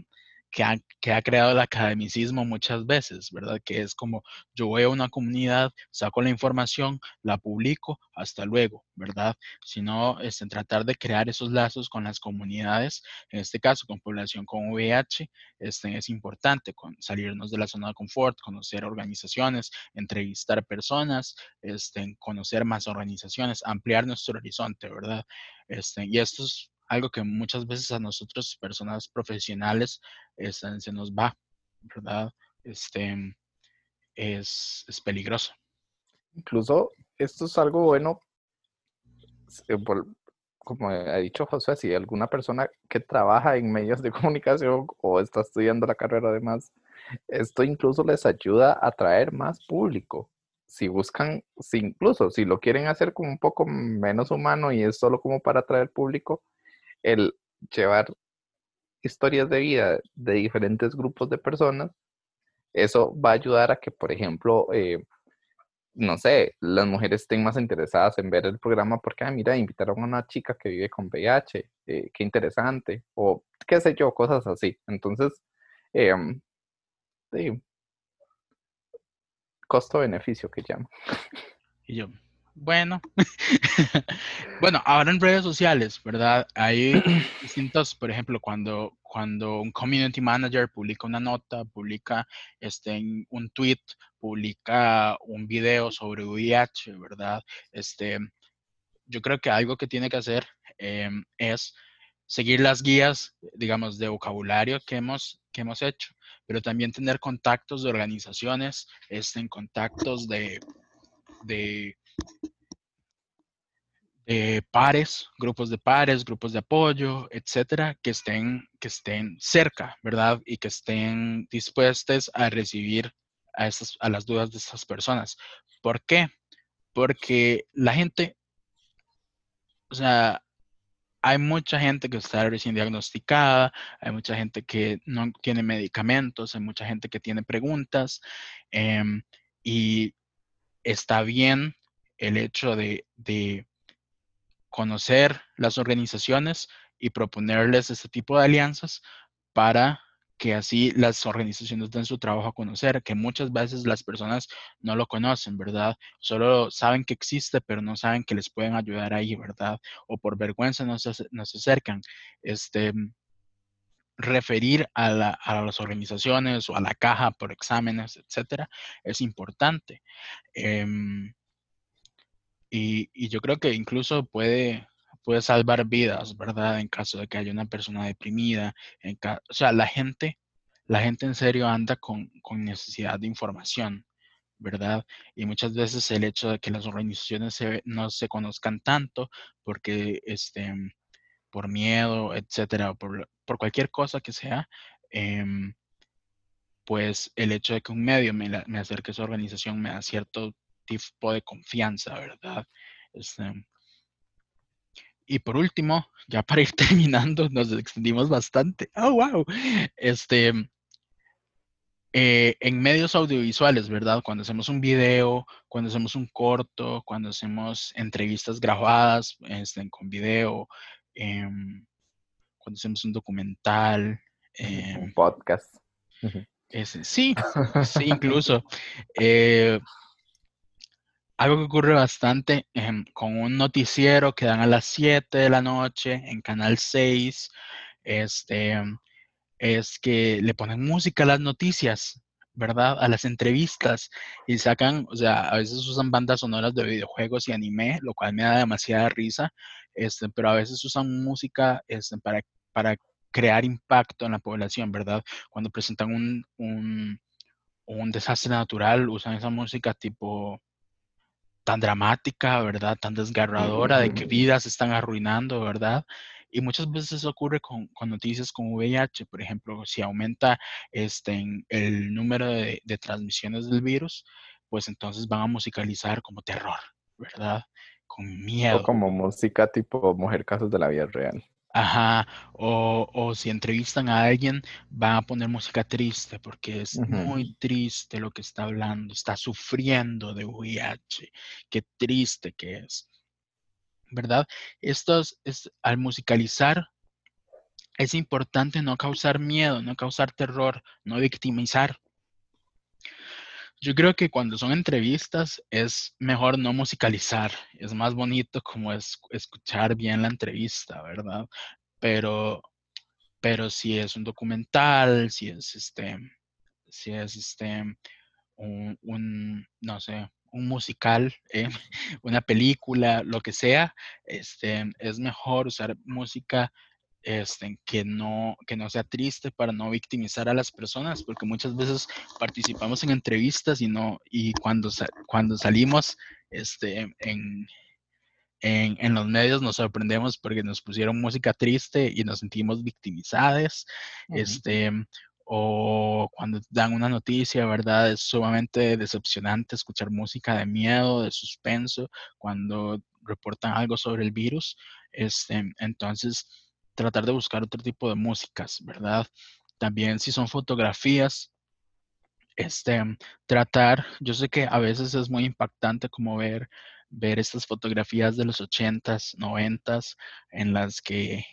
que ha, creado el academicismo muchas veces, ¿verdad? Que es como yo voy a una comunidad, saco la información, la publico, hasta luego, ¿verdad? Sino este, tratar de crear esos lazos con las comunidades, en este caso con población con VIH, este, es importante con, salirnos de la zona de confort, conocer organizaciones, entrevistar personas, este, conocer más organizaciones, ampliar nuestro horizonte, ¿verdad? Este, y esto es algo que muchas veces a nosotros, personas profesionales, este, se nos va, ¿verdad? Este, es, es peligroso. Incluso esto es algo bueno, eh, como ha dicho José, si alguna persona que trabaja en medios de comunicación o está estudiando la carrera además, esto incluso les ayuda a atraer más público. Si buscan, si incluso si lo quieren hacer como un poco menos humano y es solo como para atraer público, el llevar historias de vida de diferentes grupos de personas, eso va a ayudar a que, por ejemplo, eh, no sé, las mujeres estén más interesadas en ver el programa porque, ah, mira, invitaron a una chica que vive con VIH, eh, qué interesante, o qué sé yo, cosas así. Entonces, eh, sí, costo-beneficio que llamo. Y yo, bueno, bueno, ahora en redes sociales, ¿verdad? Hay distintos, por ejemplo, cuando, cuando un community manager publica una nota, publica este, un tweet, publica un video sobre VIH, ¿verdad? Este, yo creo que algo que tiene que hacer em, es seguir las guías, digamos, de vocabulario que hemos, que hemos hecho, pero también tener contactos de organizaciones, este, en contactos de, de pares, grupos de pares, grupos de apoyo, etcétera, que estén, que estén cerca, ¿verdad? Y que estén dispuestos a recibir a, esas, a las dudas de esas personas. ¿Por qué? Porque la gente, o sea, hay mucha gente que está recién diagnosticada, hay mucha gente que no tiene medicamentos, hay mucha gente que tiene preguntas em, y está bien el hecho de, conocer las organizaciones y proponerles este tipo de alianzas para que así las organizaciones den su trabajo a conocer, que muchas veces las personas no lo conocen, ¿verdad? Solo saben que existe, pero no saben que les pueden ayudar ahí, ¿verdad? O por vergüenza no se, acercan. Este, referir a, las organizaciones o a la caja por exámenes, etcétera, es importante. Em, y, yo creo que incluso puede, puede salvar vidas, ¿verdad? En caso de que haya una persona deprimida. En o sea, la gente, la gente en serio anda con, necesidad de información, ¿verdad? Y muchas veces el hecho de que las organizaciones no se conozcan tanto porque, este, por miedo, etcétera, por, por cualquier cosa que sea, em, pues el hecho de que un medio me, me acerque a esa organización me da cierto tipo de confianza, ¿verdad? Este, y por último, ya para ir terminando, nos extendimos bastante. Oh, wow. Este, eh, en medios audiovisuales, ¿verdad? Cuando hacemos un video, cuando hacemos un corto, cuando hacemos entrevistas grabadas este, con video, em, cuando hacemos un documental. un em, podcast. sí, sí, incluso. Algo que ocurre bastante em, con un noticiero que dan a las 7 de la noche en Canal 6, este, es que le ponen música a las noticias, ¿verdad? A las entrevistas y sacan, o sea, a veces usan bandas sonoras de videojuegos y anime, lo cual me da demasiada risa, este, pero a veces usan música este, para, para crear impacto en la población, ¿verdad? Cuando presentan un, un, un desastre natural, usan esa música tipo tan dramática, ¿verdad? Tan desgarradora de que vidas se están arruinando, ¿verdad? Y muchas veces ocurre con, con, noticias como VIH, por ejemplo, si aumenta este, el número de, de, transmisiones del virus, pues entonces van a musicalizar como terror, ¿verdad? Con miedo. O como música tipo Mujer Casos de la Vida Real. Ajá, o, si entrevistan a alguien, van a poner música triste porque es muy triste lo que está hablando, está sufriendo de VIH, qué triste que es, ¿verdad? Esto es, al musicalizar es importante no causar miedo, no causar terror, no victimizar. Yo creo que cuando son entrevistas es mejor no musicalizar, es más bonito como es escuchar bien la entrevista, ¿verdad? Pero, pero si es un documental, si es este, si es este, un, no sé, un musical, eh, una película, lo que sea, este, es mejor usar música este, que, no, que no sea triste para no victimizar a las personas, porque muchas veces participamos en entrevistas y, no, y cuando, cuando salimos este, en, en, los medios nos sorprendemos porque nos pusieron música triste y nos sentimos victimizadas. este, o cuando dan una noticia, ¿verdad? Es sumamente decepcionante escuchar música de miedo, de suspenso, cuando reportan algo sobre el virus. Este, entonces, tratar de buscar otro tipo de músicas, ¿verdad? También si son fotografías, este, tratar, yo sé que a veces es muy impactante como ver, ver estas fotografías de los 80s, 90s, en las que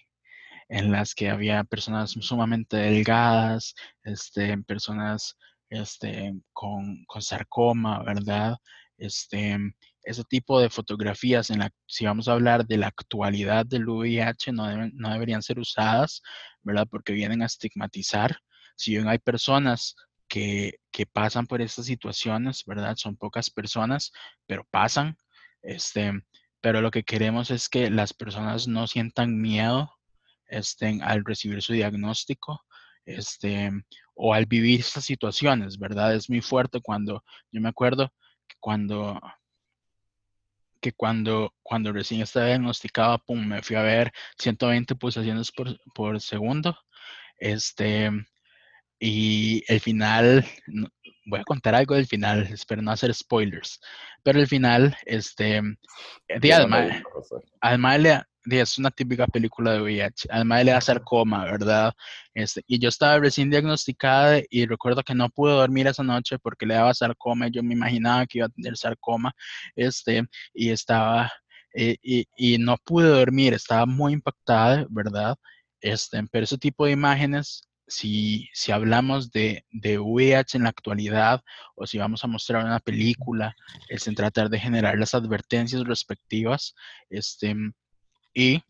en las que había personas sumamente delgadas, este, personas este, con, con sarcoma, ¿verdad? Este, ese tipo de fotografías, en la, si vamos a hablar de la actualidad del VIH, no, no deberían ser usadas, ¿verdad? Porque vienen a estigmatizar. Si bien hay personas que, que, pasan por estas situaciones, ¿verdad? Son pocas personas, pero pasan. Este, pero lo que queremos es que las personas no sientan miedo este, al recibir su diagnóstico este, o al vivir estas situaciones, ¿verdad? Es muy fuerte cuando, yo me acuerdo cuando que cuando, cuando recién estaba diagnosticado, pum, me fui a ver 120 pulsaciones por, por segundo. Este, y el final, voy a contar algo del final, espero no hacer spoilers, pero el final, este, además, además le, es una típica película de VIH. Además le da sarcoma, ¿verdad? Este, y yo estaba recién diagnosticada y recuerdo que no pude dormir esa noche porque le daba sarcoma. Yo me imaginaba que iba a tener sarcoma. Este, y estaba, eh, y, no pude dormir, estaba muy impactada, ¿verdad? Este, pero ese tipo de imágenes si, si, hablamos de, de, VIH en la actualidad o si vamos a mostrar una película, es en tratar de generar las advertencias respectivas, este, y,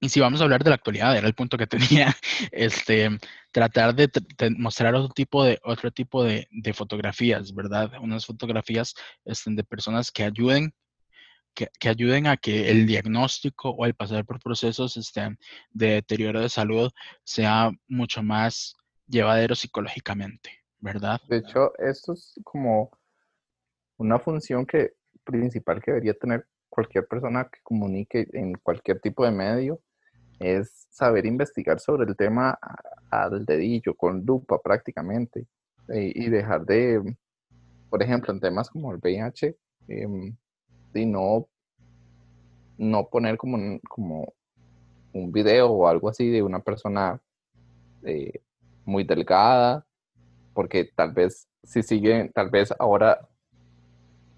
y si vamos a hablar de la actualidad, era el punto que tenía, este, tratar de, mostrar otro tipo de, otro tipo de, de fotografías, ¿verdad? Unas fotografías este, de personas que ayuden que, ayuden a que el diagnóstico o el pasar por procesos este, de deterioro de salud sea mucho más llevadero psicológicamente, ¿verdad? De hecho, esto es como una función que principal que debería tener cualquier persona que comunique en cualquier tipo de medio es saber investigar sobre el tema al dedillo, con lupa prácticamente, eh, y dejar de, por ejemplo, en temas como el VIH, eh, y no, no poner como un, como un video o algo así de una persona eh, muy delgada, porque tal vez si siguen, tal vez ahora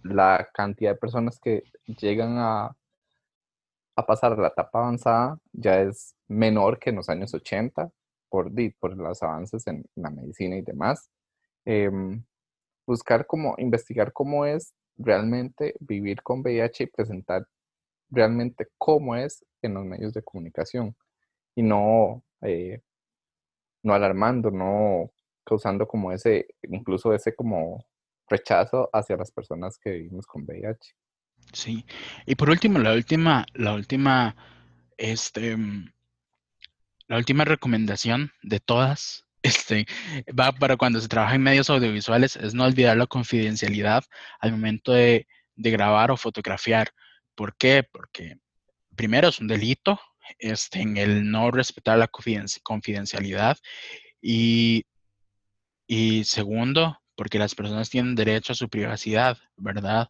la cantidad de personas que llegan a, a pasar la etapa avanzada ya es menor que en los años 80 por, por los avances en la medicina y demás. Em, buscar cómo, investigar cómo es realmente vivir con VIH y presentar realmente cómo es en los medios de comunicación y no, eh, no alarmando, no causando como ese, incluso ese como rechazo hacia las personas que vivimos con VIH. Sí. Y por último, la última, la última, este, la última recomendación de todas, este, va para cuando se trabaja en medios audiovisuales, es no olvidar la confidencialidad al momento de, de grabar o fotografiar. ¿Por qué? Porque primero es un delito este, en el no respetar la confidencialidad y, y segundo, porque las personas tienen derecho a su privacidad, ¿verdad?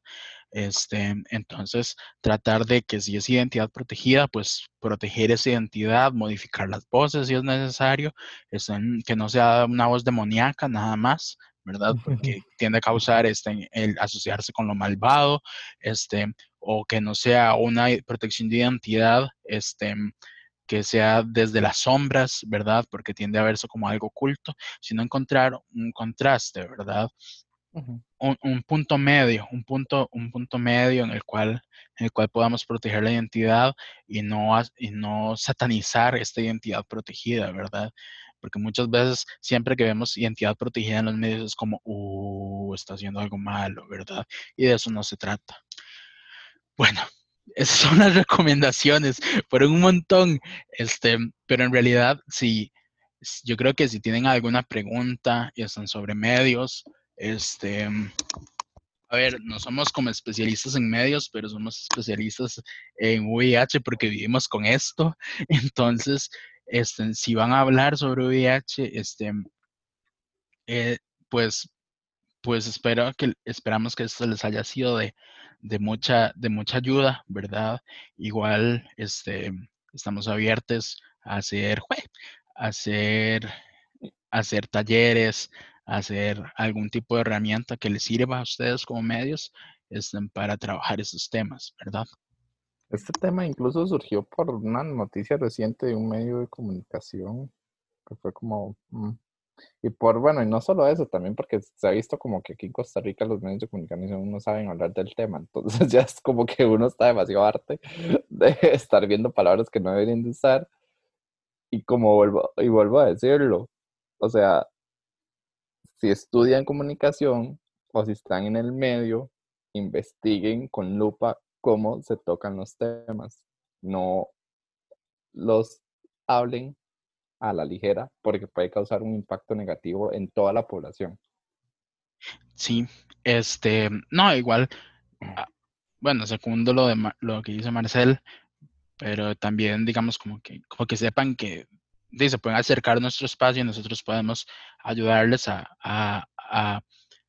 Este, entonces, tratar de que si es identidad protegida, pues proteger esa identidad, modificar las voces si es necesario, este, que no sea una voz demoníaca nada más, ¿verdad? Porque tiende a causar este, el asociarse con lo malvado, este, o que no sea una protección de identidad, este, que sea desde las sombras, ¿verdad? Porque tiende a verse como algo oculto, sino encontrar un contraste, ¿verdad? Un, punto medio, un punto, un punto medio en el cual, en el cual podamos proteger la identidad y no, y no satanizar esta identidad protegida, ¿verdad? Porque muchas veces, siempre que vemos identidad protegida en los medios, es como, uh, está haciendo algo malo, ¿verdad? Y de eso no se trata. Bueno, esas son las recomendaciones, fueron un montón, este, pero en realidad, sí, yo creo que si tienen alguna pregunta y están sobre medios, este, a ver, no somos como especialistas en medios, pero somos especialistas en VIH porque vivimos con esto. Entonces, este, si van a hablar sobre VIH, este, eh, pues, pues espero que, esperamos que esto les haya sido de, de, mucha, de mucha ayuda, ¿verdad? Igual, este, estamos abiertos a hacer, hacer, a hacer talleres, hacer algún tipo de herramienta que les sirva a ustedes como medios este, para trabajar esos temas, ¿verdad? Este tema incluso surgió por una noticia reciente de un medio de comunicación que fue como... Mm, y por, bueno, y no solo eso, también porque se ha visto como que aquí en Costa Rica los medios de comunicación no saben hablar del tema, entonces ya es como que uno está demasiado arte de estar viendo palabras que no deberían de usar. Y como vuelvo, y vuelvo a decirlo, o sea, si estudian comunicación o si están en el medio, investiguen con lupa cómo se tocan los temas. No los hablen a la ligera porque puede causar un impacto negativo en toda la población. Sí, este, no, igual, ah, bueno, segundo lo de lo que dice Marcel, pero también digamos como que, como que sepan que se pueden acercar a nuestro espacio y nosotros podemos ayudarles a,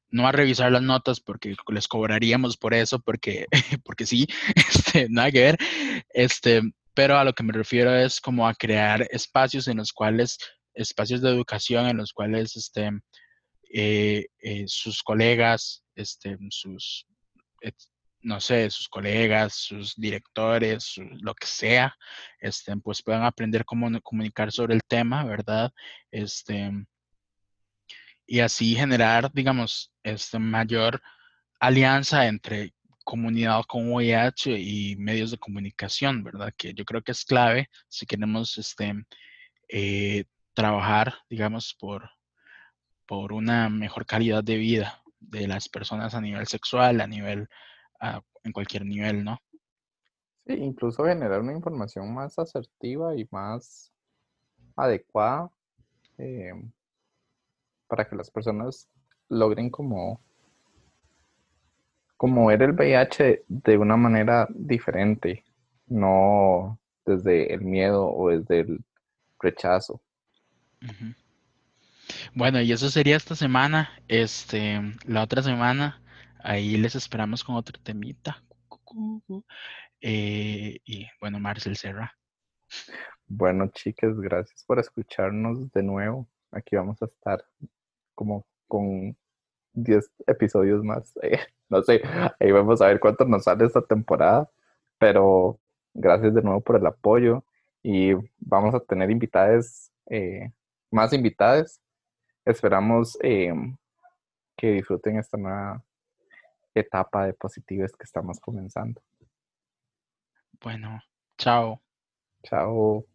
no a revisar las notas porque les cobraríamos por eso, porque, porque sí, este, nada que ver, este, pero a lo que me refiero es como a crear espacios en los cuales, espacios de educación en los cuales este, eh, eh, sus colegas, este, sus, no sé, sus colegas, sus directores, lo que sea, este, pues puedan aprender cómo comunicar sobre el tema, ¿verdad? Este, y así generar, digamos, este, mayor alianza entre comunidad con VIH y medios de comunicación, ¿verdad? Que yo creo que es clave si queremos este, eh, trabajar, digamos, por, por una mejor calidad de vida de las personas a nivel sexual, a nivel en cualquier nivel, ¿no? Sí, incluso generar una información más asertiva y más adecuada eh, para que las personas logren como, como ver el VIH de una manera diferente, no desde el miedo o desde el rechazo. Bueno, y eso sería esta semana. Este, la otra semana Ahí les esperamos con otro temita. Eh, y bueno, Marcel Serra. Bueno, chicas, gracias por escucharnos de nuevo. Aquí vamos a estar como con 10 episodios más. no sé, ahí vamos a ver cuánto nos sale esta temporada. Pero gracias de nuevo por el apoyo y vamos a tener invitadas, eh, más invitadas. Esperamos eh, que disfruten esta nueva etapa de positives que estamos comenzando. Bueno, chao. Chao.